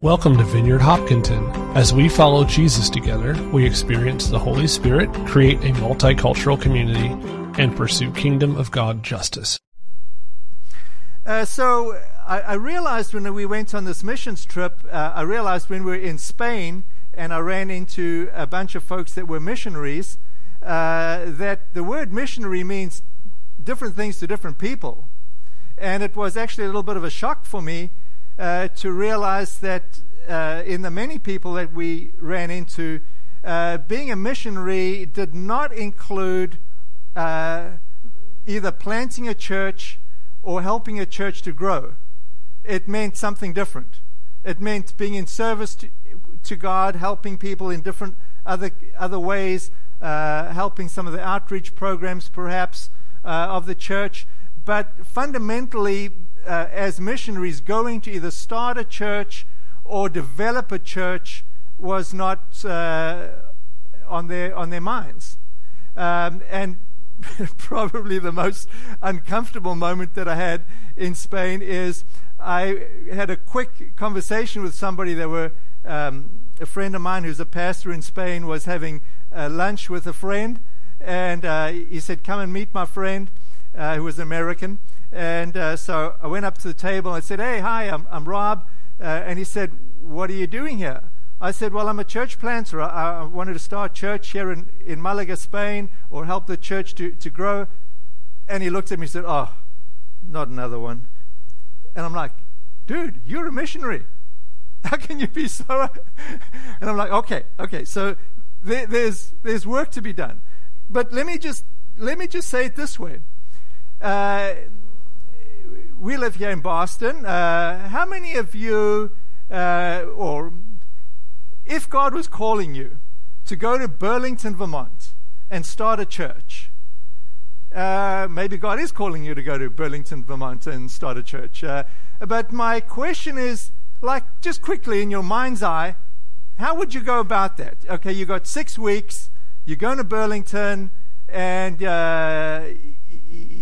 Welcome to Vineyard Hopkinton. As we follow Jesus together, we experience the Holy Spirit, create a multicultural community, and pursue kingdom of God justice. Uh, so I, I, realized when we went on this missions trip, uh, I realized when we were in Spain and I ran into a bunch of folks that were missionaries, uh, that the word missionary means different things to different people. And it was actually a little bit of a shock for me uh, to realize that uh, in the many people that we ran into, uh, being a missionary did not include uh, either planting a church or helping a church to grow. It meant something different. It meant being in service to, to God, helping people in different other other ways, uh, helping some of the outreach programs, perhaps, of the church. But fundamentally, uh, as missionaries going to either start a church or develop a church was not uh, on their on their minds, um, and probably the most uncomfortable moment that I had in Spain is I had a quick conversation with somebody that were um, a friend of mine who's a pastor in Spain was having uh, lunch with a friend, and uh, he said, "Come and meet my friend." Uh, who was an American, and uh, so I went up to the table and I said, Hey, hi, I'm, I'm Rob. Uh, and he said, What are you doing here? I said, Well, I'm a church planter. I, I, wanted to start church here in, in Malaga, Spain, or help the church to, to grow. And he looked at me and said, Oh, not another one. And I'm like, Dude, you're a missionary. How can you be so? and I'm like, Okay, okay. So there, there's, there's work to be done. But let me just, let me just say it this way. Uh, we live here in Boston. Uh, how many of you, uh, or if God was calling you to go to Burlington, Vermont, and start a church, uh, maybe God is calling you to go to Burlington, Vermont, and start a church. Uh, but my question is, like, just quickly in your mind's eye, how would you go about that? Okay, you got six weeks. You're going to Burlington, and uh,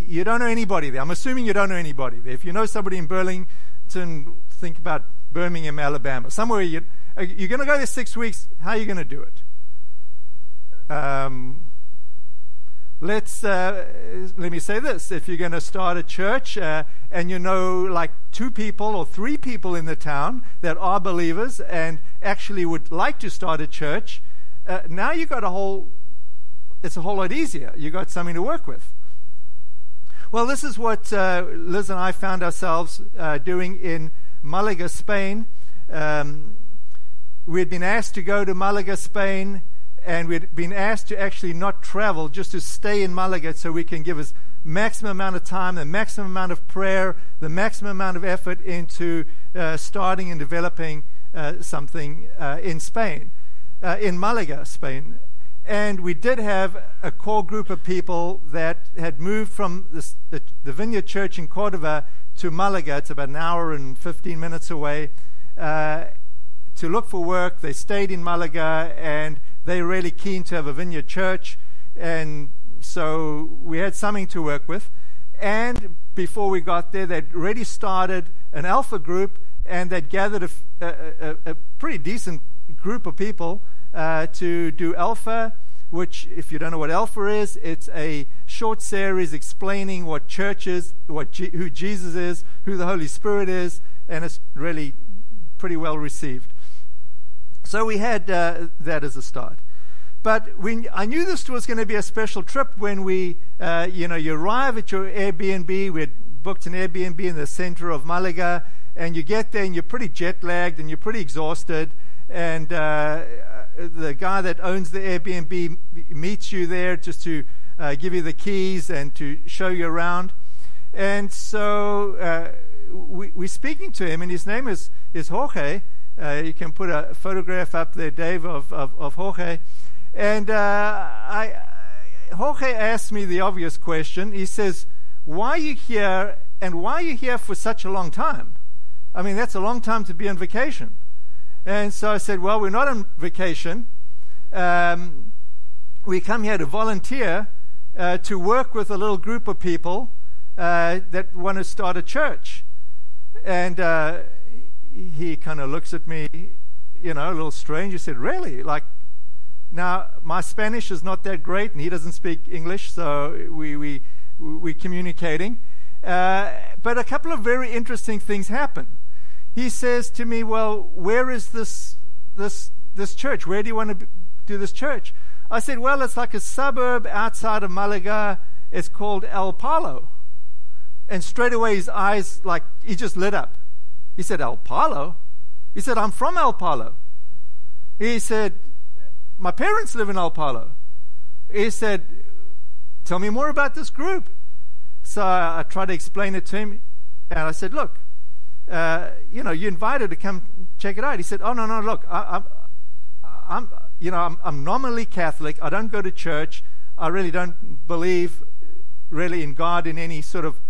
you don't know anybody there. I'm assuming you don't know anybody there. If you know somebody in Burlington, think about Birmingham, Alabama. Somewhere you, you're going to go there six weeks. How are you going to do it? Um, let's uh, let me say this: if you're going to start a church uh, and you know like two people or three people in the town that are believers and actually would like to start a church, uh, now you've got a whole. It's a whole lot easier. You've got something to work with. Well, this is what uh, Liz and I found ourselves uh, doing in Malaga, Spain. Um, we had been asked to go to Malaga, Spain, and we'd been asked to actually not travel, just to stay in Malaga so we can give us maximum amount of time, the maximum amount of prayer, the maximum amount of effort into uh, starting and developing uh, something uh, in Spain, uh, in Malaga, Spain. And we did have a core group of people that had moved from the, the, the Vineyard Church in Cordova to Malaga. It's about an hour and 15 minutes away. Uh, to look for work. They stayed in Malaga and they're really keen to have a vineyard church. And so we had something to work with. And before we got there, they'd already started an alpha group and they'd gathered a, a, a, a pretty decent group of people uh, to do Alpha, which, if you don't know what Alpha is, it's a short series explaining what church is, what who Jesus is, who the Holy Spirit is, and it's really pretty well received. So we had uh, that as a start. But we, I knew this was going to be a special trip when we, uh, you know, you arrive at your Airbnb. We had booked an Airbnb in the center of Malaga, and you get there and you're pretty jet lagged and you're pretty exhausted. And uh, the guy that owns the Airbnb meets you there just to uh, give you the keys and to show you around. And so uh, we, we're speaking to him, and his name is, is Jorge. Uh, you can put a photograph up there, Dave, of, of, of Jorge. And uh, I, Jorge asked me the obvious question. He says, Why are you here, and why are you here for such a long time? I mean, that's a long time to be on vacation. And so I said, Well, we're not on vacation. Um, we come here to volunteer uh, to work with a little group of people uh, that want to start a church. And uh, he kind of looks at me, you know, a little strange. He said, Really? Like, now, my Spanish is not that great, and he doesn't speak English, so we, we, we're communicating. Uh, but a couple of very interesting things happen. He says to me, Well, where is this, this, this church? Where do you want to do this church? I said, Well, it's like a suburb outside of Malaga. It's called El Palo. And straight away his eyes, like, he just lit up. He said, El Palo? He said, I'm from El Palo. He said, My parents live in El Palo. He said, Tell me more about this group. So I, I tried to explain it to him. And I said, Look, uh, you know, you invited to come check it out. He said, Oh, no, no, look, I, I'm, I'm, you know, I'm, I'm nominally Catholic. I don't go to church. I really don't believe really in God in any sort of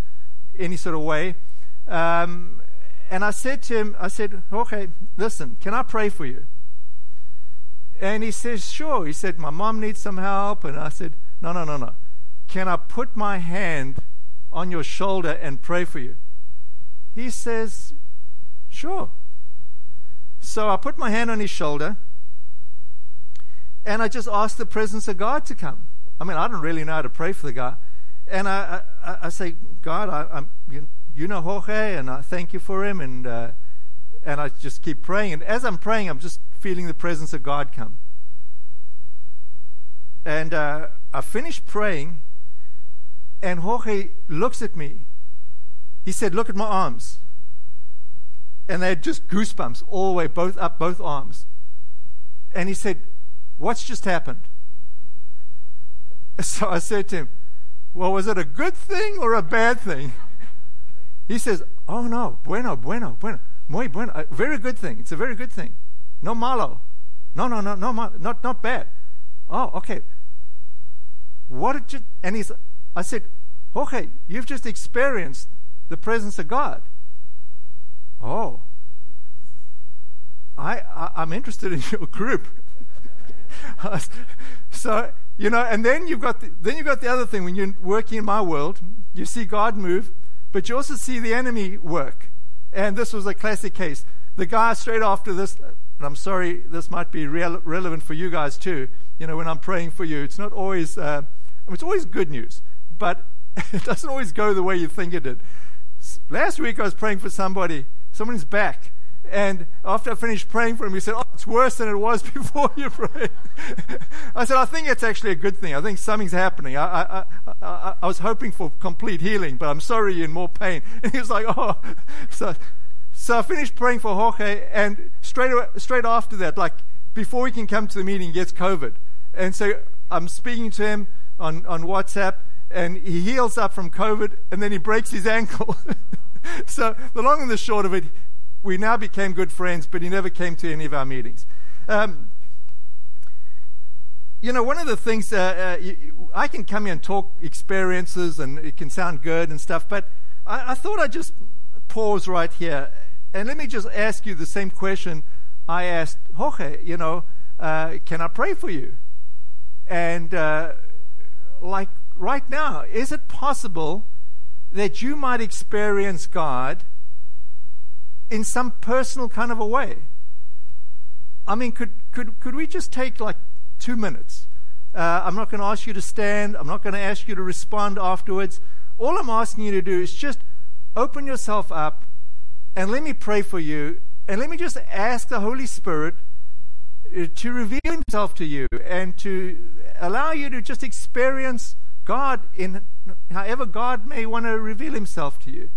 any sort of way. Um, and I said to him, I said, okay, listen, can I pray for you? And he says, sure. He said, my mom needs some help. And I said, no, no, no, no. Can I put my hand on your shoulder and pray for you? He says, sure. So I put my hand on his shoulder and I just asked the presence of God to come. I mean, I don't really know how to pray for the guy. And I, I, I say, God, I, you, you, know Jorge, and I thank you for him. And, uh, and I just keep praying. And as I'm praying, I'm just feeling the presence of God come. And uh, I finish praying, and Jorge looks at me. He said, Look at my arms. And they had just goosebumps all the way, both up, both arms. And he said, What's just happened? So I said to him, Well, was it a good thing or a bad thing? He says, Oh no, bueno, bueno, bueno, muy bueno. A very good thing. It's a very good thing. No malo. No, no, no, no, not, not bad. Oh, okay. What did you, and he's, I said, Okay, you've just experienced the presence of God. Oh. I, I I'm interested in your group. so you know, and then you've got the, then you've got the other thing when you're working in my world, you see God move, but you also see the enemy work. And this was a classic case. The guy straight after this, and I'm sorry, this might be real, relevant for you guys too. You know, when I'm praying for you, it's not always, uh, it's always good news, but it doesn't always go the way you think it did. Last week I was praying for somebody, someone's back, and after I finished praying for him, he said, Oh, it's worse than it was before you prayed. I said, I think it's actually a good thing. I think something's happening. I, I, I, I, was hoping for complete healing, but I'm sorry you're in more pain. And he was like, Oh. So, so I finished praying for Jorge, and straight, straight after that, like before we can come to the meeting, he gets COVID. And so I'm speaking to him on, on WhatsApp, and he heals up from COVID, and then he breaks his ankle. so the long and the short of it, we now became good friends, but he never came to any of our meetings. Um, you know, one of the things uh, uh, I can come here and talk experiences, and it can sound good and stuff, but I, I thought I'd just pause right here and let me just ask you the same question I asked Jorge. You know, uh, can I pray for you? And uh, like right now, is it possible that you might experience God? in some personal kind of a way. I mean, could, could, could we just take like two minutes? Uh, I'm not going to ask you to stand. I'm not going to ask you to respond afterwards. All I'm asking you to do is just open yourself up and let me pray for you. And let me just ask the Holy Spirit uh, to reveal Himself to you and to allow you to just experience God in however God may want to reveal Himself to you.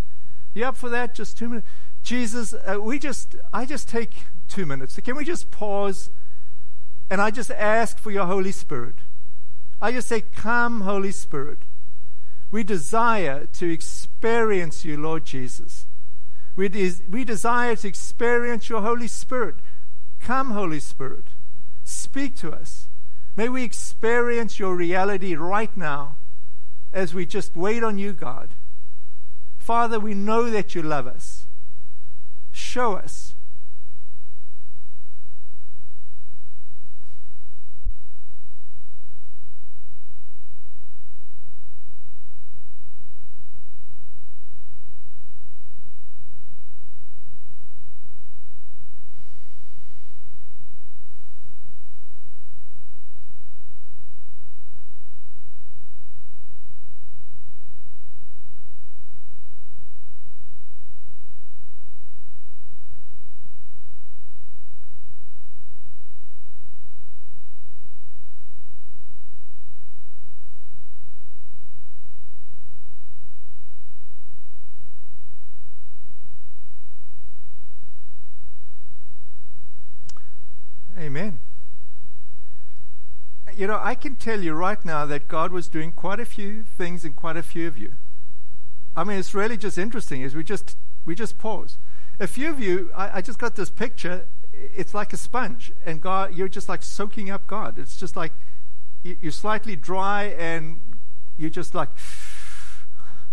You up for that? Just two minutes. Jesus, uh, we just, I just take two minutes. Can we just pause and I just ask for your Holy Spirit? I just say, Come, Holy Spirit. We desire to experience you, Lord Jesus. We, de- we desire to experience your Holy Spirit. Come, Holy Spirit. Speak to us. May we experience your reality right now as we just wait on you, God. Father, we know that you love us show us. Amen. You know, I can tell you right now that God was doing quite a few things in quite a few of you. I mean, it's really just interesting as we just we just pause. A few of you, I, I just got this picture. It's like a sponge, and God, you're just like soaking up God. It's just like you're slightly dry, and you're just like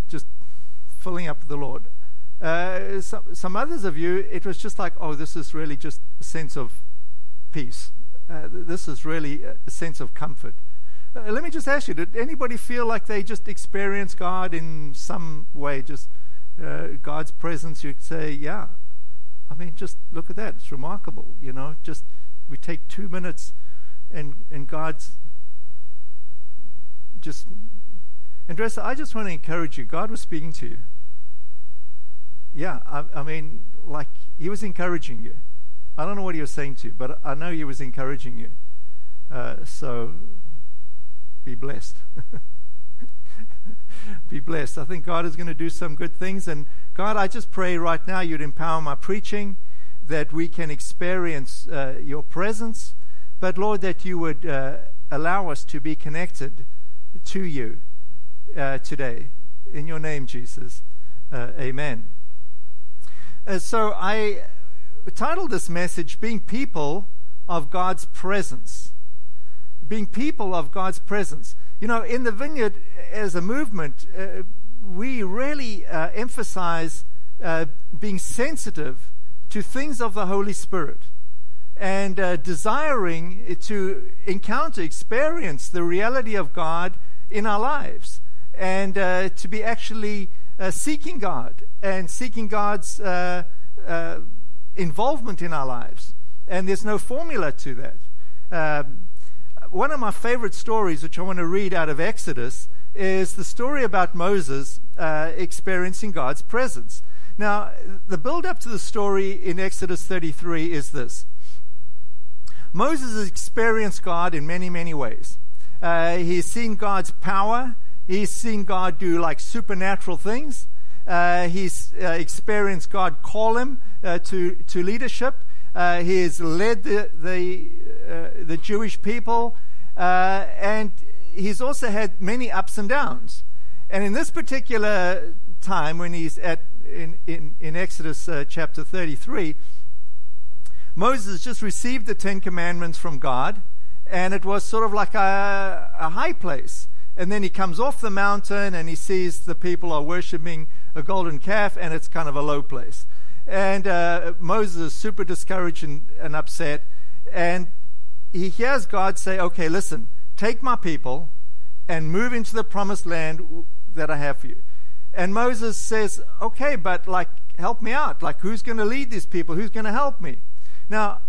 just filling up the Lord. Uh, some, some others of you, it was just like, oh, this is really just a sense of peace. Uh, this is really a sense of comfort. Uh, let me just ask you: Did anybody feel like they just experienced God in some way? Just uh, God's presence? You'd say, yeah. I mean, just look at that. It's remarkable. You know, just we take two minutes, and and God's just. Andressa, I just want to encourage you. God was speaking to you yeah, I, I, mean, like he was encouraging you. I don't know what he was saying to you, but I know he was encouraging you. Uh, so be blessed. be blessed. I think God is going to do some good things. And God, I just pray right now you'd empower my preaching, that we can experience uh, your presence. But Lord, that you would uh, allow us to be connected to you uh, today. In your name, Jesus. Uh, amen. Uh, so I titled this message, Being People of God's Presence. Being people of God's presence. You know, in the vineyard as a movement, uh, we really uh, emphasize uh, being sensitive to things of the Holy Spirit and uh, desiring to encounter, experience the reality of God in our lives and uh, to be actually uh, seeking God and seeking God's uh, involvement in our lives. And there's no formula to that. Um, one of my favorite stories, which I want to read out of Exodus, is the story about Moses uh, experiencing God's presence. Now, the build up to the story in Exodus 33 is this Moses has experienced God in many, many ways. Uh, he's seen God's power, He's seen God do like supernatural things. Uh, he's uh, experienced God call him uh, to, to leadership. Uh, he has led the, the, uh, the Jewish people. Uh, and he's also had many ups and downs. And in this particular time, when he's at, in, in, in Exodus chapter 33, Moses just received the Ten Commandments from God. And it was sort of like a, a high place. And then he comes off the mountain and he sees the people are worshiping a golden calf, and it's kind of a low place. And uh, Moses is super discouraged and, and upset. And he hears God say, Okay, listen, take my people and move into the promised land that I have for you. And Moses says, Okay, but like, help me out. Like, who's going to lead these people? Who's going to help me? Now,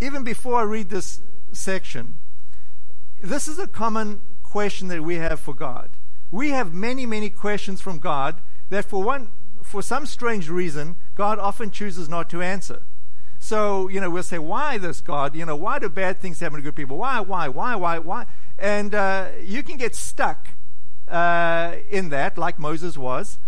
even before I read this section, this is a common question that we have for God. We have many, many questions from God that for one for some strange reason, God often chooses not to answer. So, you know, we'll say, why this God? You know, why do bad things happen to good people? Why, why, why, why, why? And uh, you can get stuck uh, in that, like Moses was.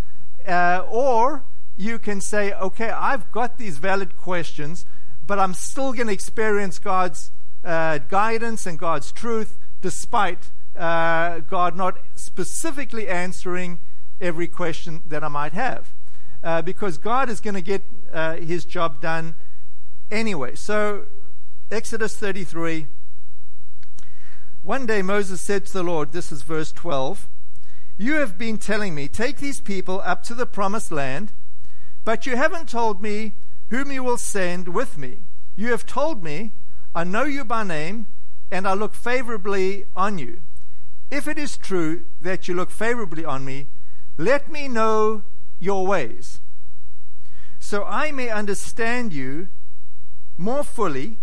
Uh, or you can say, okay, I've got these valid questions, but I'm still going to experience God's uh, guidance and God's truth despite uh, God not specifically answering every question that I might have. Uh, because God is going to get uh, his job done anyway. So, Exodus 33. One day Moses said to the Lord, this is verse 12, You have been telling me, take these people up to the promised land, but you haven't told me whom you will send with me. You have told me, I know you by name, and I look favorably on you. If it is true that you look favorably on me, let me know your ways, so I may understand you more fully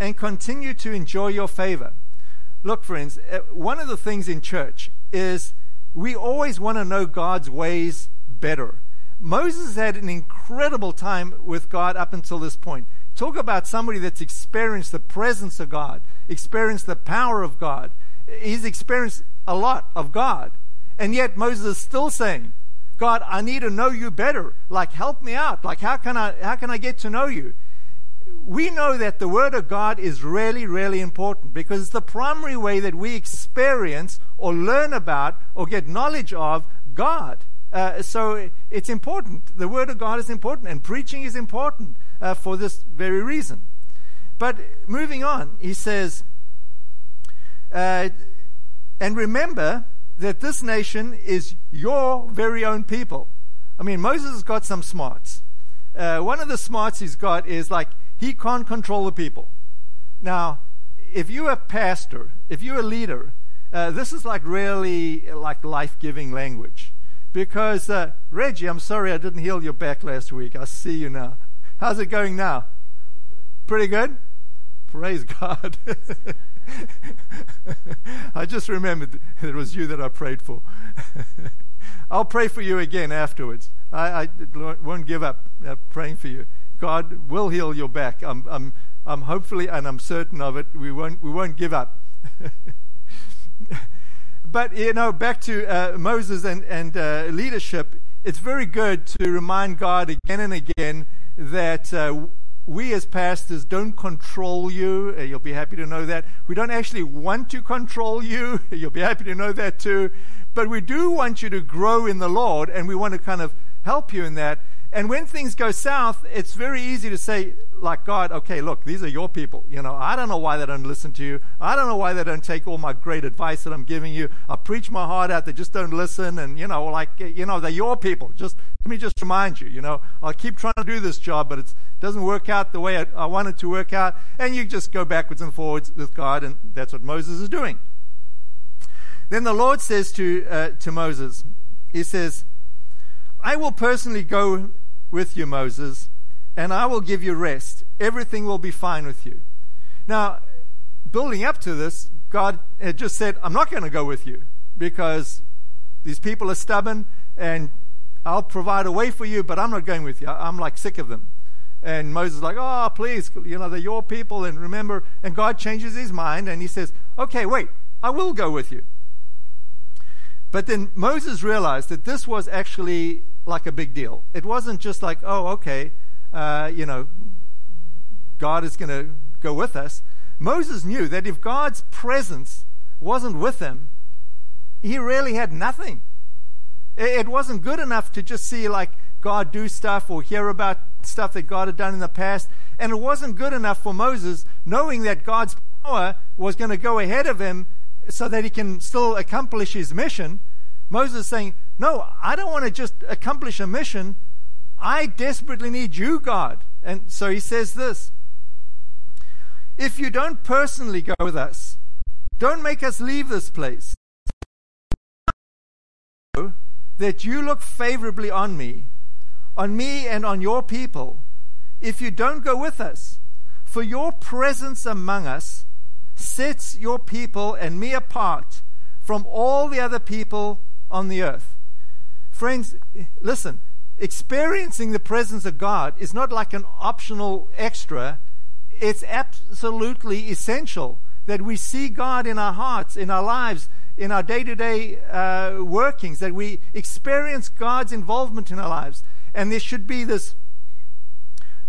and continue to enjoy your favor. Look, friends, uh, one of the things in church is we always want to know God's ways better. Moses had an incredible time with God up until this point. Talk about somebody that's experienced the presence of God, experienced the power of God, he's experienced a lot of God. And yet Moses is still saying, God, I need to know you better. Like, help me out. Like, how can I, how can I get to know you? we know that the Word of God is really, really important because it's the primary way that we experience or learn about or get knowledge of God. Uh, so it's important. The Word of God is important, and preaching is important uh, for this very reason. But moving on, he says, uh, and remember that this nation is your very own people. I mean, Moses has got some smarts. Uh, one of the smarts he's got is like he can't control the people. Now, if you're a pastor, if you're a leader, uh, this is like really like life-giving language. Because uh, Reggie, I'm sorry I didn't heal your back last week. I see you now. How's it going now? Pretty good. Praise God. I just remembered it was you that I prayed for. I'll pray for you again afterwards. I, I won't give up uh, praying for you. God will heal your back. I'm, I'm, I'm hopefully and I'm certain of it. We won't, we won't give up. but, you know, back to uh, Moses and, and uh, leadership, it's very good to remind God again and again that uh, we as pastors don't control you. Uh, you'll be happy to know that. We don't actually want to control you. You'll be happy to know that too. But we do want you to grow in the Lord, and we want to kind of help you in that. And when things go south, it's very easy to say, like God, okay, look, these are your people. You know, I don't know why they don't listen to you. I don't know why they don't take all my great advice that I'm giving you. I preach my heart out. They just don't listen. And, you know, like, you know, they're your people. Just, let me just remind you, you know, I'll keep trying to do this job, but it doesn't work out the way I, I want it to work out. And you just go backwards and forwards with God. And that's what Moses is doing. Then the Lord says to, uh, to Moses, He says, I will personally go with you, Moses, and I will give you rest. Everything will be fine with you. Now, building up to this, God had just said, I'm not going to go with you because these people are stubborn and I'll provide a way for you, but I'm not going with you. I'm like sick of them. And Moses is like, oh, please, you know, they're your people. And remember, and God changes his mind and he says, okay, wait, I will go with you. But then Moses realized that this was actually like a big deal. It wasn't just like, oh, okay, uh, you know, God is going to go with us. Moses knew that if God's presence wasn't with him, he really had nothing. It wasn't good enough to just see like God do stuff or hear about stuff that God had done in the past. And it wasn't good enough for Moses knowing that God's power was going to go ahead of him so that he can still accomplish his mission. Moses saying, No, I don't want to just accomplish a mission. I desperately need you, God. And so he says this If you don't personally go with us, don't make us leave this place. That you look favorably on me, on me and on your people, if you don't go with us. For your presence among us sets your people and me apart from all the other people on the earth. Friends, listen, experiencing the presence of God is not like an optional extra, it's absolutely essential that we see God in our hearts, in our lives, in our day to day workings, that we experience God's involvement in our lives. And there should be this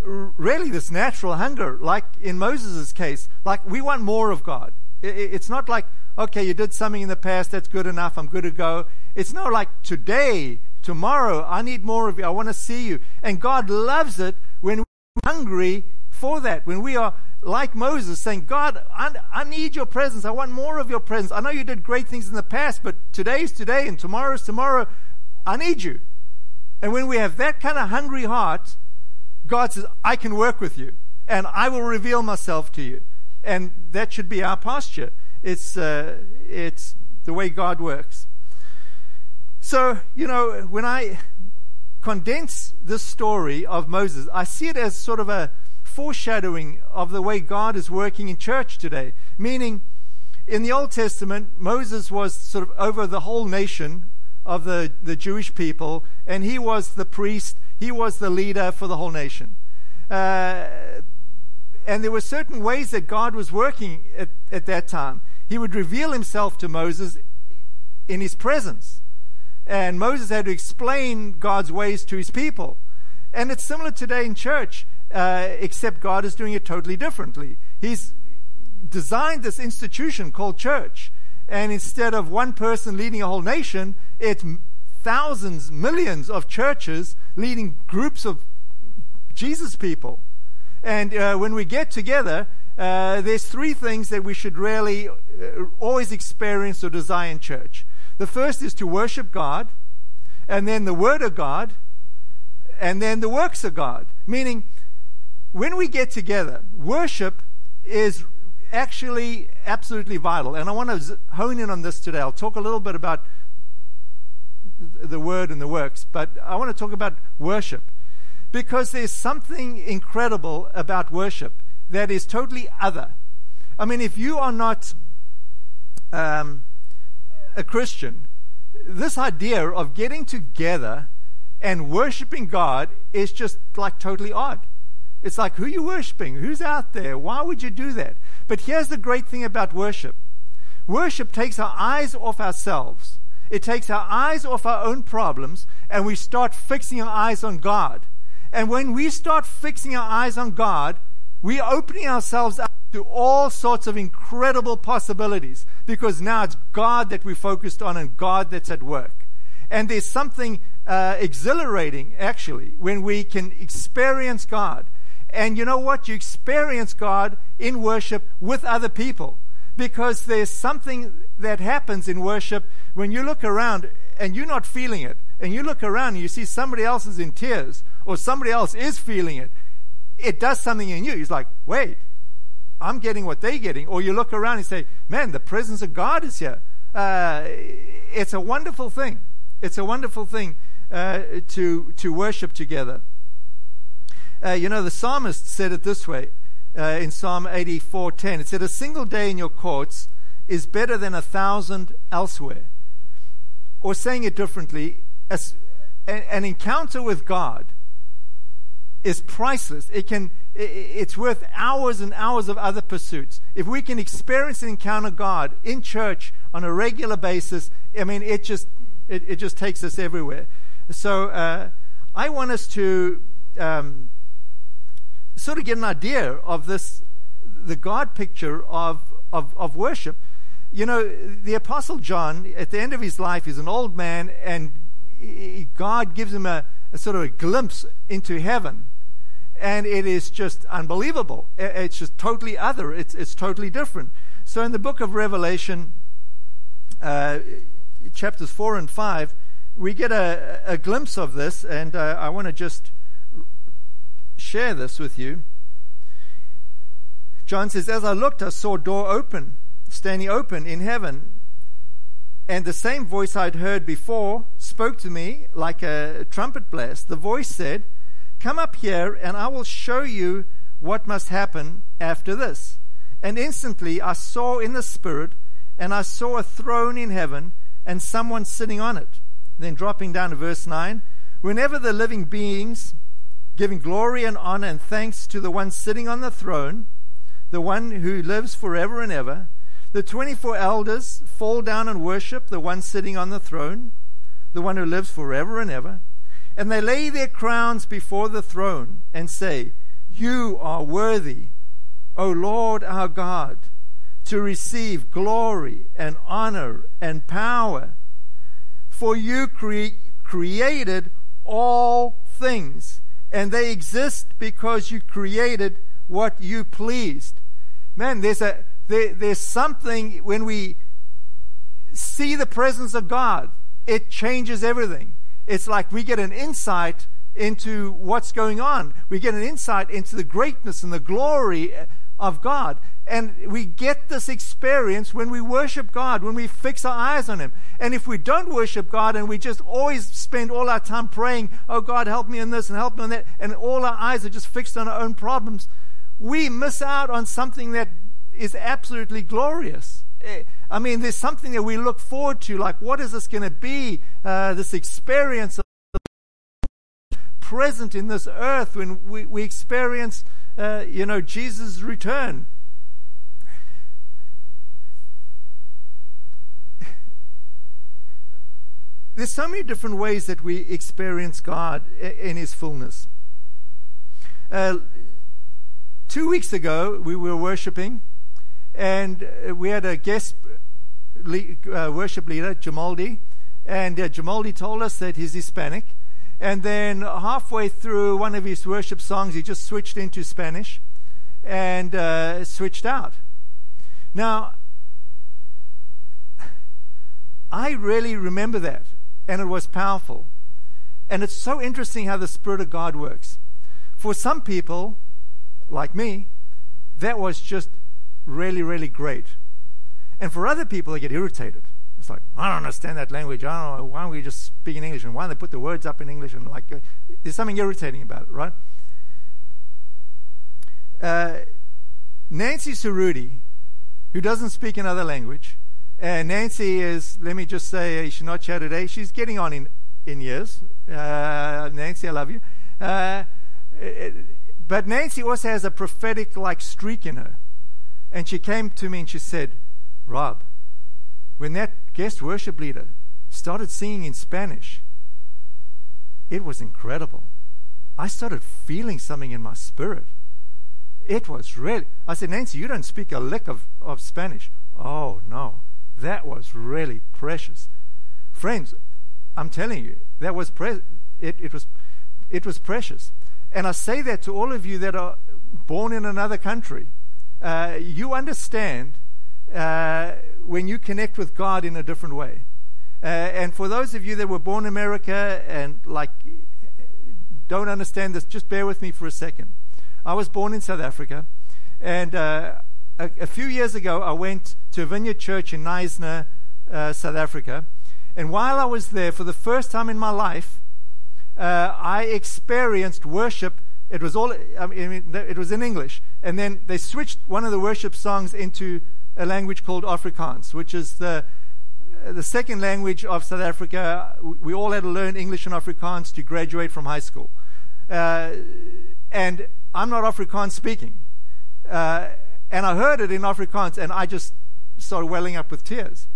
really this natural hunger, like in Moses' case, like we want more of God. It's not like, okay, you did something in the past, that's good enough, I'm good to go. It's not like today, tomorrow, I need more of you, I want to see you. And God loves it when we're hungry for that, when we are like Moses saying, God, I, need your presence, I want more of your presence. I know you did great things in the past, but today's today and tomorrow's tomorrow, I need you. And when we have that kind of hungry heart, God says, I can work with you and I will reveal myself to you. And that should be our posture. It's, uh, it's the way God works. So, you know, when I condense this story of Moses, I see it as sort of a foreshadowing of the way God is working in church today. Meaning, in the Old Testament, Moses was sort of over the whole nation of the, the Jewish people, and he was the priest, he was the leader for the whole nation. Uh, and there were certain ways that God was working at, at that time. He would reveal himself to Moses in his presence. And Moses had to explain God's ways to his people. And it's similar today in church. uh, except God is doing it totally differently. He's designed this institution called church. And instead of one person leading a whole nation, it's thousands, millions of churches leading groups of Jesus people. And uh, when we get together, uh, there's three things that we should really uh, always experience or desire in church. The first is to worship God, and then the Word of God, and then the works of God. Meaning, when we get together, worship is actually absolutely vital. And I want to hone in on this today. I'll talk a little bit about the Word and the works, but I want to talk about worship because there's something incredible about worship that is totally other. I mean, if you are not um, a Christian, this idea of getting together and worshiping God is just like totally odd. It's like, who are you worshiping? Who's out there? Why would you do that? But here's the great thing about worship worship takes our eyes off ourselves, it takes our eyes off our own problems, and we start fixing our eyes on God. And when we start fixing our eyes on God, we're opening ourselves up to all sorts of incredible possibilities because now it's God that we're focused on and God that's at work. And there's something uh, exhilarating, actually, when we can experience God. And you know what? You experience God in worship with other people because there's something that happens in worship when you look around and you're not feeling it. And you look around and you see somebody else is in tears or somebody else is feeling it. It does something in you. He's like, wait, I'm getting what they're getting. Or you look around and say, man, the presence of God is here. Uh, it's a wonderful thing. It's a wonderful thing uh, to, to worship together. Uh, you know, the psalmist said it this way uh, in Psalm 84:10. It said, "A single day in your courts is better than a thousand elsewhere." Or saying it differently, as, an, an encounter with God is priceless. It can, it's worth hours and hours of other pursuits. If we can experience and encounter God in church on a regular basis, I mean, it just, it, it just takes us everywhere. So uh, I want us to um, sort of get an idea of this, the God picture of, of, of worship. You know, the Apostle John, at the end of his life, is an old man, and God gives him a, a sort of a glimpse into heaven. And it is just unbelievable. It's just totally other. It's, it's totally different. So in the book of Revelation, uh, chapters 4 and 5, we get a, a glimpse of this, and uh, I want to just share this with you. John says, As I looked, I saw a door open, standing open in heaven. And the same voice I'd heard before spoke to me like a trumpet blast. The voice said, Come up here, and I will show you what must happen after this. And instantly I saw in the Spirit, and I saw a throne in heaven, and someone sitting on it. Then dropping down to verse 9 Whenever the living beings giving glory and honor and thanks to the one sitting on the throne, the one who lives forever and ever. The 24 elders fall down and worship the one sitting on the throne, the one who lives forever and ever. And they lay their crowns before the throne and say, You are worthy, O Lord our God, to receive glory and honor and power. For you cre- created all things and they exist because you created what you pleased. Man, there's a there, there's something when we see the presence of God, it changes everything. It's like we get an insight into what's going on. We get an insight into the greatness and the glory uh, of God. And we get this experience when we worship God, when we fix our eyes on Him. And if we don't worship God and we just always spend all our time praying, oh God, help me in this and help me in that, and all our eyes are just fixed on our own problems, we miss out on something that is absolutely glorious. I mean, there's something that we look forward to, like what is this going to be? Uh, this experience of present in this earth when we, we experience, uh, you know, Jesus' return. There's so many different ways that we experience God in His fullness. Uh, two weeks ago, we were worshiping, and uh, we had a guest le- uh, worship leader, Jamaldi, and uh, Jamaldi told us that he's Hispanic. And then halfway through one of his worship songs, he just switched into Spanish and uh, switched out. Now, I really remember that, and it was powerful. And it's so interesting how the Spirit of God works. For some people, like me, that was just really, really great. And for other people, they get irritated. It's like, I don't understand that language. I don't know. Why don't we just speak in English? And why don't they put the words up in English? And like, uh, there's something irritating about it, right? Uh, Nancy Cerruti, who doesn't speak another language, and Nancy is, let me just say, she's not here today. She's getting on in, in years. Uh, Nancy, I love you. Uh, but Nancy also has a prophetic like streak in her. And she came to me and she said, Rob, when that guest worship leader started singing in Spanish, it was incredible. I started feeling something in my spirit. It was really. I said, Nancy, you don't speak a lick of, of Spanish. Oh, no. That was really precious. Friends, I'm telling you, that was pre- it, it, was, it was precious. And I say that to all of you that are born in another country. Uh, you understand uh, when you connect with God in a different way. Uh, and for those of you that were born in America and like don't understand this, just bear with me for a second. I was born in South Africa, and uh, a, a, few years ago I went to a vineyard church in Knysna, uh, South Africa. And while I was there, for the first time in my life, uh, I experienced worship. It was all, I mean, it was in English. And then they switched one of the worship songs into a language called Afrikaans, which is the, the second language of South Africa. We all had to learn English and Afrikaans to graduate from high school. Uh, and I'm not Afrikaans speaking. Uh, and I heard it in Afrikaans, and I just started welling up with tears.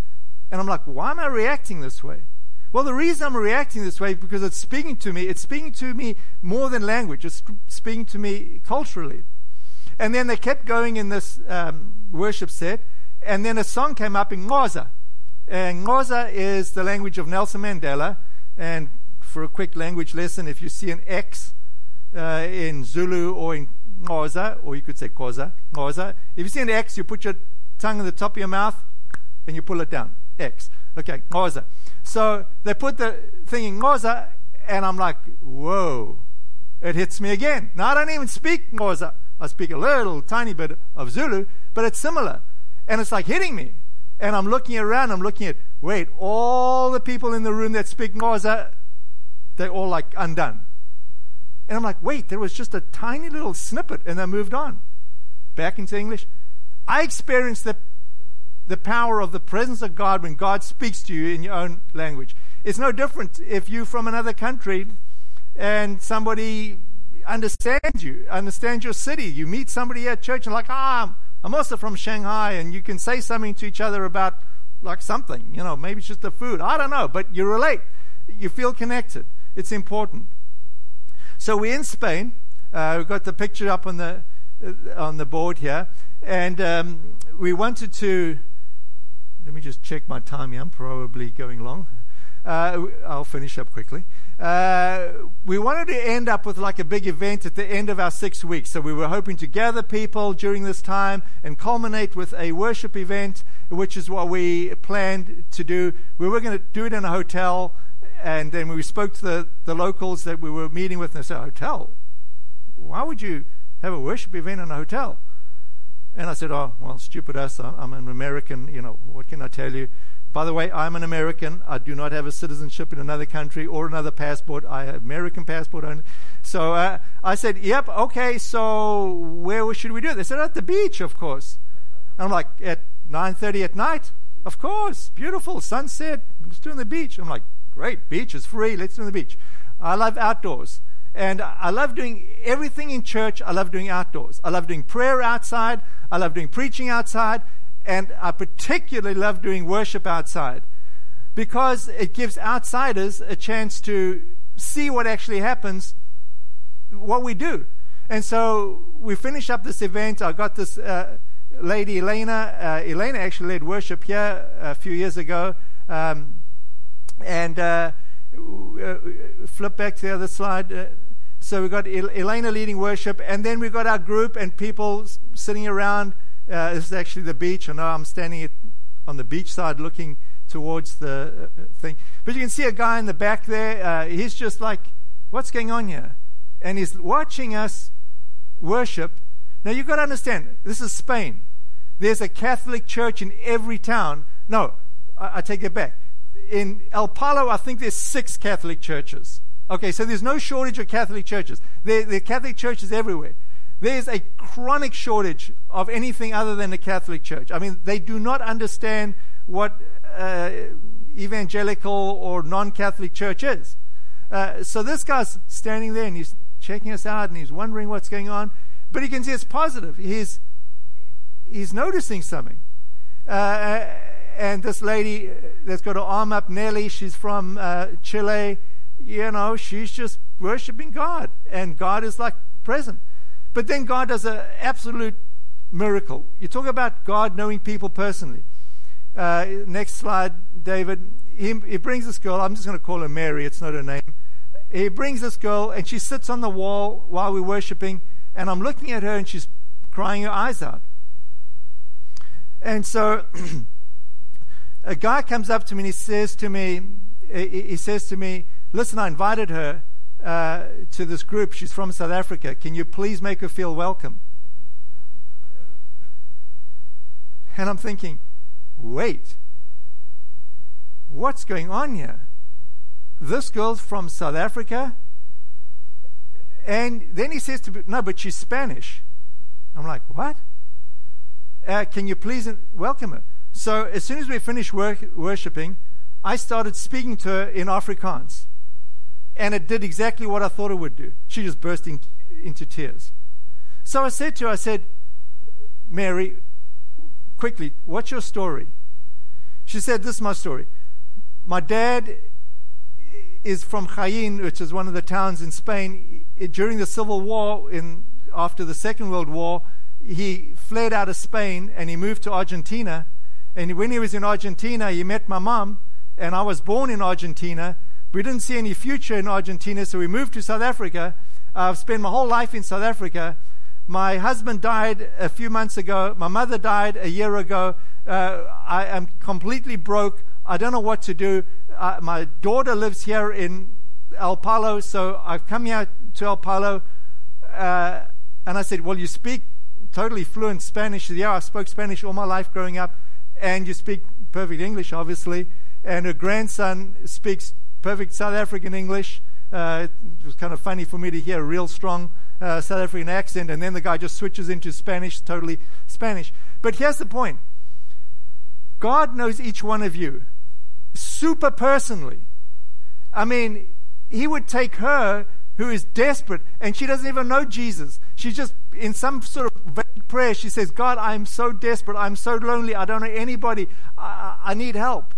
And I'm like, why am I reacting this way? Well, the reason I'm reacting this way is because it's speaking to me. It's speaking to me more than language. It's speaking to me culturally. And then they kept going in this um, worship set, and then a song came up in Xhosa. And Xhosa is the language of Nelson Mandela. And for a quick language lesson, if you see an X uh, in Zulu or in Xhosa, or you could say Xhosa, Xhosa, if you see an X, you put your tongue in the top of your mouth and you pull it down. X. Okay, Xhosa. So they put the thing in Xhosa, and I'm like, whoa. It hits me again. Now, I don't even speak Xhosa. I speak a little tiny bit of Zulu, but it's similar. And it's like hitting me. And I'm looking around, I'm looking at, wait, all the people in the room that speak Xhosa, they're all like undone. And I'm like, wait, there was just a tiny little snippet, and they moved on. Back into English. I experienced the, the power of the presence of God when God speaks to you in your own language. It's no different if you're from another country and somebody understands you, understands your city. You meet somebody at church and like, ah, I'm also from Shanghai, and you can say something to each other about like something, you know, maybe it's just the food. I don't know, but you relate. You feel connected. It's important. So we're in Spain. Uh, we've got the picture up on the uh, on the board here, and um, we wanted to. Let me just check my time here. I'm probably going long. Uh, I'll finish up quickly. Uh, we wanted to end up with like a big event at the end of our six weeks. So we were hoping to gather people during this time and culminate with a worship event, which is what we planned to do. We were going to do it in a hotel, and then we spoke to the, the locals that we were meeting with, and they said, Hotel? Why would you have a worship event in a hotel? And I said, Oh, well, stupid us. I'm an American. You know, what can I tell you? By the way, I'm an American. I do not have a citizenship in another country or another passport. I have American passport only. So uh, I said, "Yep, okay. So where should we do it?" They said, "At the beach, of course." And I'm like, "At 9:30 at night, of course. Beautiful sunset. Let's do it on the beach." I'm like, "Great, beach is free. Let's do it on the beach." I love outdoors. And I love doing everything in church. I love doing outdoors. I love doing prayer outside. I love doing preaching outside. And I particularly love doing worship outside because it gives outsiders a chance to see what actually happens, what we do. And so we finish up this event. I got this uh, lady, Elena. Uh, Elena actually led worship here a few years ago. Um, and uh, flip back to the other slide. Uh, so we've got Elena leading worship, and then we've got our group and people sitting around. Uh, this is actually the beach. I know I'm standing on the beach side looking towards the thing. But you can see a guy in the back there. he's just like, what's going on here? And he's watching us worship. Now you've got to understand, this is Spain. There's a Catholic church in every town. No, I, I take it back. In El Palo, I think there's six Catholic churches. Okay, so there's no shortage of Catholic churches. There, there are Catholic churches everywhere. There's a chronic shortage of anything other than the Catholic Church. I mean, they do not understand what uh, evangelical or non Catholic church is. Uh, so this guy's standing there and he's checking us out and he's wondering what's going on. But he can see it's positive. He's, he's noticing something. Uh, and this lady that's got her arm up, Nelly, she's from uh, Chile. You know, she's just worshiping God. And God is like present. But then God does an absolute miracle. You talk about God knowing people personally. Uh, next slide, David. He, he brings this girl. I'm just going to call her Mary. It's not her name he brings this girl and she sits on the wall while we're worshiping, and I'm looking at her and she's crying her eyes out. And so a guy comes up to me and he says to me, he says to me, listen, I invited her uh, to this group. She's from South Africa. Can you please make her feel welcome? And I'm thinking, wait, what's going on here? this girl's from South Africa. And then he says to me, no, but she's Spanish. I'm like, what? Uh, can you please welcome her? So as soon as we finished worshiping, I started speaking to her in Afrikaans. And it did exactly what I thought it would do. She just burst in, into tears. So I said to her, I said, Mary, quickly, what's your story? She said, This is my story. My dad is from Jaén, which is one of the towns in Spain. During the Civil War, in, after the Second World War, he fled out of Spain and he moved to Argentina. And when he was in Argentina, he met my mom, and I was born in Argentina. We didn't see any future in Argentina, so we moved to South Africa. I've spent my whole life in South Africa. My husband died a few months ago. My mother died a year ago. Uh, I am completely broke. I don't know what to do uh, my daughter lives here in El Palo, so I've come here to El Palo. Uh, and I said, Well, you speak totally fluent Spanish. Yeah, I spoke Spanish all my life growing up. And you speak perfect English, obviously. And her grandson speaks perfect South African English. Uh, it was kind of funny for me to hear a real strong uh, South African accent, and then the guy just switches into Spanish, totally Spanish. But here's the point God knows each one of you super personally. I mean, he would take her who is desperate and she doesn't even know Jesus. She's just in some sort of vague prayer. She says, God, I'm so desperate. I'm so lonely. I don't know anybody. I, I need help.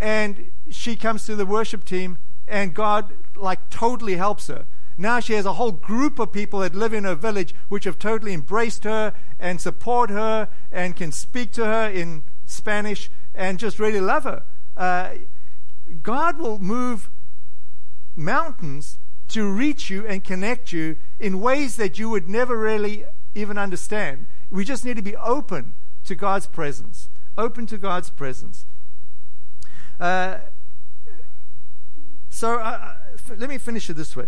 And she comes to the worship team and God like totally helps her. Now she has a whole group of people that live in her village which have totally embraced her and support her and can speak to her in Spanish and just really love her. Uh, God will move mountains to reach you and connect you in ways that you would never really even understand. We just need to be open to God's presence. Open to God's presence. Uh, so uh, f- let me finish it this way.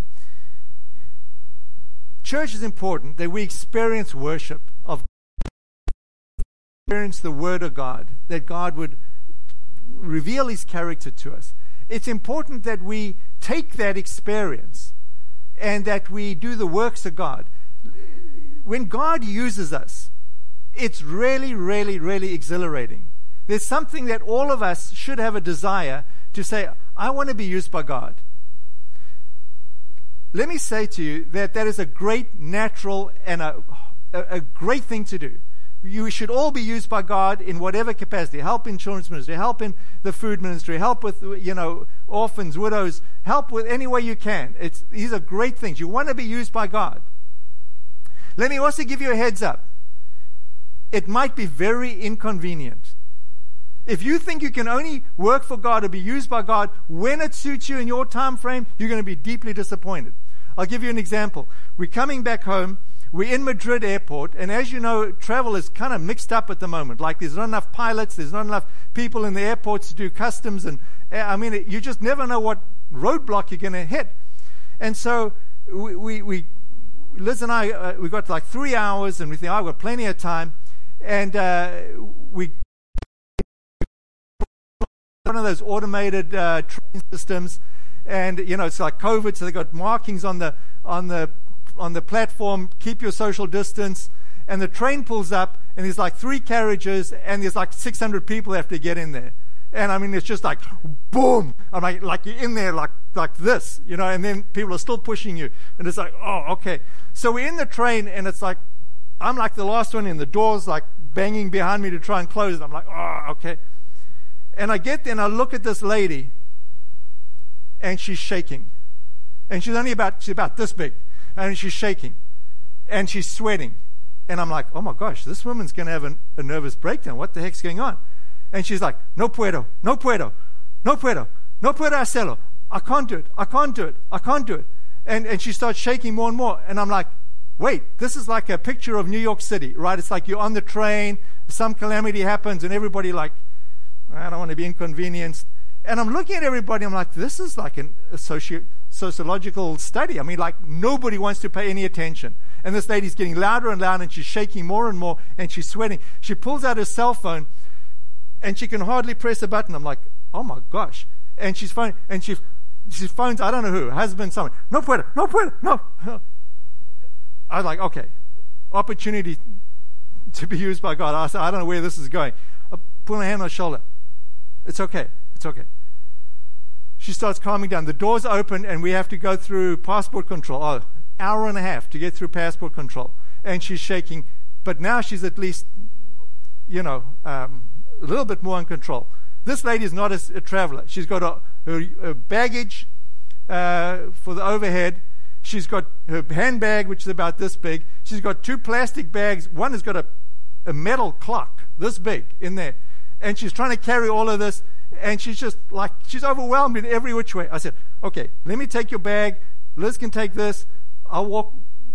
Church is important that we experience worship of experience the Word of God, that God would reveal His character to us. It's important that we take that experience and that we do the works of God. When God uses us, it's really, really, really exhilarating. There's something that all of us should have a desire to say, I want to be used by God. Let me say to you that that is a great natural and a, a, a great thing to do you should all be used by God in whatever capacity. Help in children's ministry, help in the food ministry, help with, you know, orphans, widows, help with any way you can. It's, these are great things. You want to be used by God. Let me also give you a heads up. It might be very inconvenient. If you think you can only work for God or be used by God when it suits you in your time frame, you're going to be deeply disappointed. I'll give you an example. We're coming back home. We're in Madrid airport, and as you know, travel is kind of mixed up at the moment. Like there's not enough pilots, there's not enough people in the airports to do customs, and eh, I mean, you just never know what roadblock you're going to hit. And so we, we, we Liz and I, uh, we got like three hours, and we think, oh, we've got plenty of time. And uh, we one of those automated uh, train systems, and you know it's like COVID, so they've got markings on the on the on the platform. Keep your social distance. And the train pulls up, and there's like three carriages, and there's like 600 people have to get in there. And I mean, it's just like boom. I'm like, like you're in there like like this, you know. And then people are still pushing you, and it's like, oh, okay. So we're in the train, and it's like I'm like the last one in. The doors like banging behind me to try and close it. I'm like, oh, okay. And I get there and I look at this lady, and she's shaking. And she's only about, she's about this big. And she's shaking. And she's sweating. And I'm like, oh my gosh, this woman's going to have a, a nervous breakdown. What the heck's going on? And she's like, no puedo, no puedo, no puedo, no puedo hacerlo. I can't do it. I can't do it. I can't do it. And, and she starts shaking more and more. And I'm like, wait, this is like a picture of New York City, right? It's like you're on the train, some calamity happens, and everybody like I don't want to be inconvenienced. And I'm looking at everybody, I'm like, this is like an, a socio- sociological study. I mean, like, nobody wants to pay any attention. And this lady's getting louder and louder, and she's shaking more and more, and she's sweating. She pulls out her cell phone, and she can hardly press a button. I'm like, oh my gosh. And she's phone, and she, she phones, I don't know who, husband, someone. No puedo, no puedo, no. I was like, okay, opportunity to be used by God. I said, I don't know where this is going. I put my hand on her shoulder. It's okay. It's okay. She starts calming down. The doors open, and we have to go through passport control. Oh, hour and a half to get through passport control. And she's shaking, but now she's at least, you know, um, a little bit more in control. This lady is not a, a traveler. She's got a, a, a baggage uh, for the overhead. She's got her handbag, which is about this big. She's got two plastic bags. One has got a, a metal clock this big in there and she's trying to carry all of this, and she's just like, she's overwhelmed in every which way. I said, okay, let me take your bag. Liz can take this. I'll walk.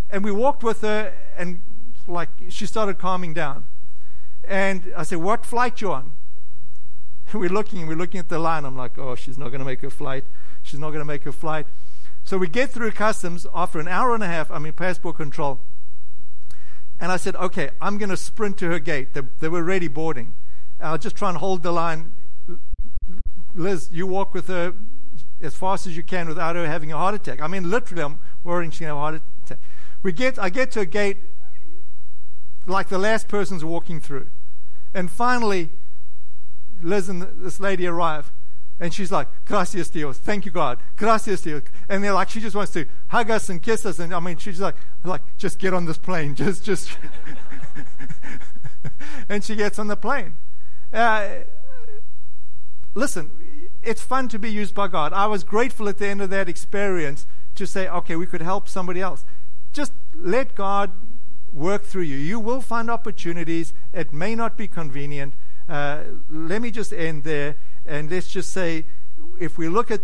And we walked with her, and like, she started calming down. And I said, what flight you on? we're looking, we're looking at the line. I'm like, oh, she's not going to make her flight. She's not going to make her flight. So we get through customs after an hour and a half. I mean, passport control. And I said, okay, I'm going to sprint to her gate. They, they were ready boarding. I'll just try and hold the line. Liz, you walk with her as fast as you can without her having a heart attack. I mean, literally, I'm worrying she's going to have a heart attack. We get, I get to a gate like the last person's walking through. And finally, Liz and this lady arrive. And she's like, gracias Dios, thank you God, gracias Dios. And they're like, she just wants to hug us and kiss us. And I mean, she's like, like, just get on this plane, just, just. and she gets on the plane. Uh, listen, it's fun to be used by God. I was grateful at the end of that experience to say, okay, we could help somebody else. Just let God work through you. You will find opportunities. It may not be convenient. Uh, let me just end there and let's just say if we look at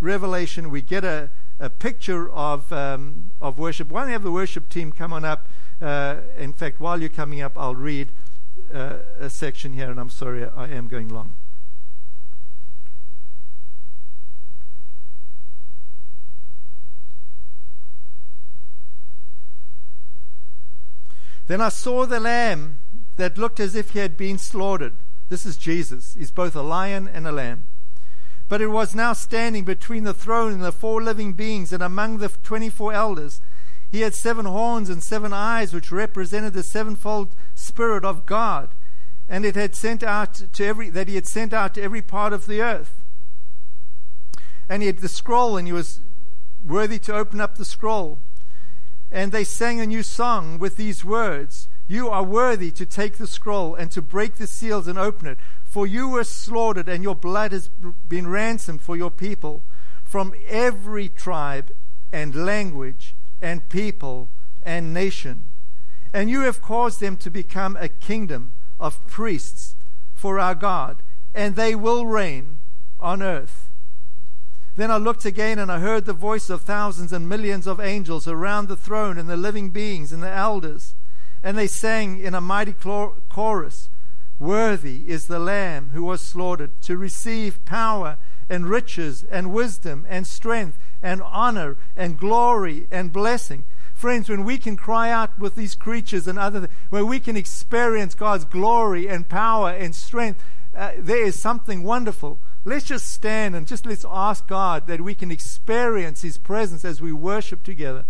Revelation, we get a, a picture of, um, of worship. Why don't you have the worship team come on up? Uh, in fact, while you're coming up, I'll read uh, a section here, and I'm sorry I am going long. Then I saw the lamb that looked as if he had been slaughtered. This is Jesus. He's both a lion and a lamb. But it was now standing between the throne and the four living beings and among the twenty four elders. He had seven horns and seven eyes, which represented the sevenfold Spirit of God, and it had sent out to every that he had sent out to every part of the earth. And he had the scroll, and he was worthy to open up the scroll. And they sang a new song with these words You are worthy to take the scroll and to break the seals and open it, for you were slaughtered, and your blood has been ransomed for your people from every tribe and language and people and nation. And you have caused them to become a kingdom of priests for our God, and they will reign on earth. Then I looked again and I heard the voice of thousands and millions of angels around the throne and the living beings and the elders. And they sang in a mighty chorus Worthy is the Lamb who was slaughtered to receive power and riches and wisdom and strength and honor and glory and blessing. Friends, when we can cry out with these creatures and other, where we can experience God's glory and power and strength, uh, there is something wonderful. Let's just stand and just let's ask God that we can experience His presence as we worship together.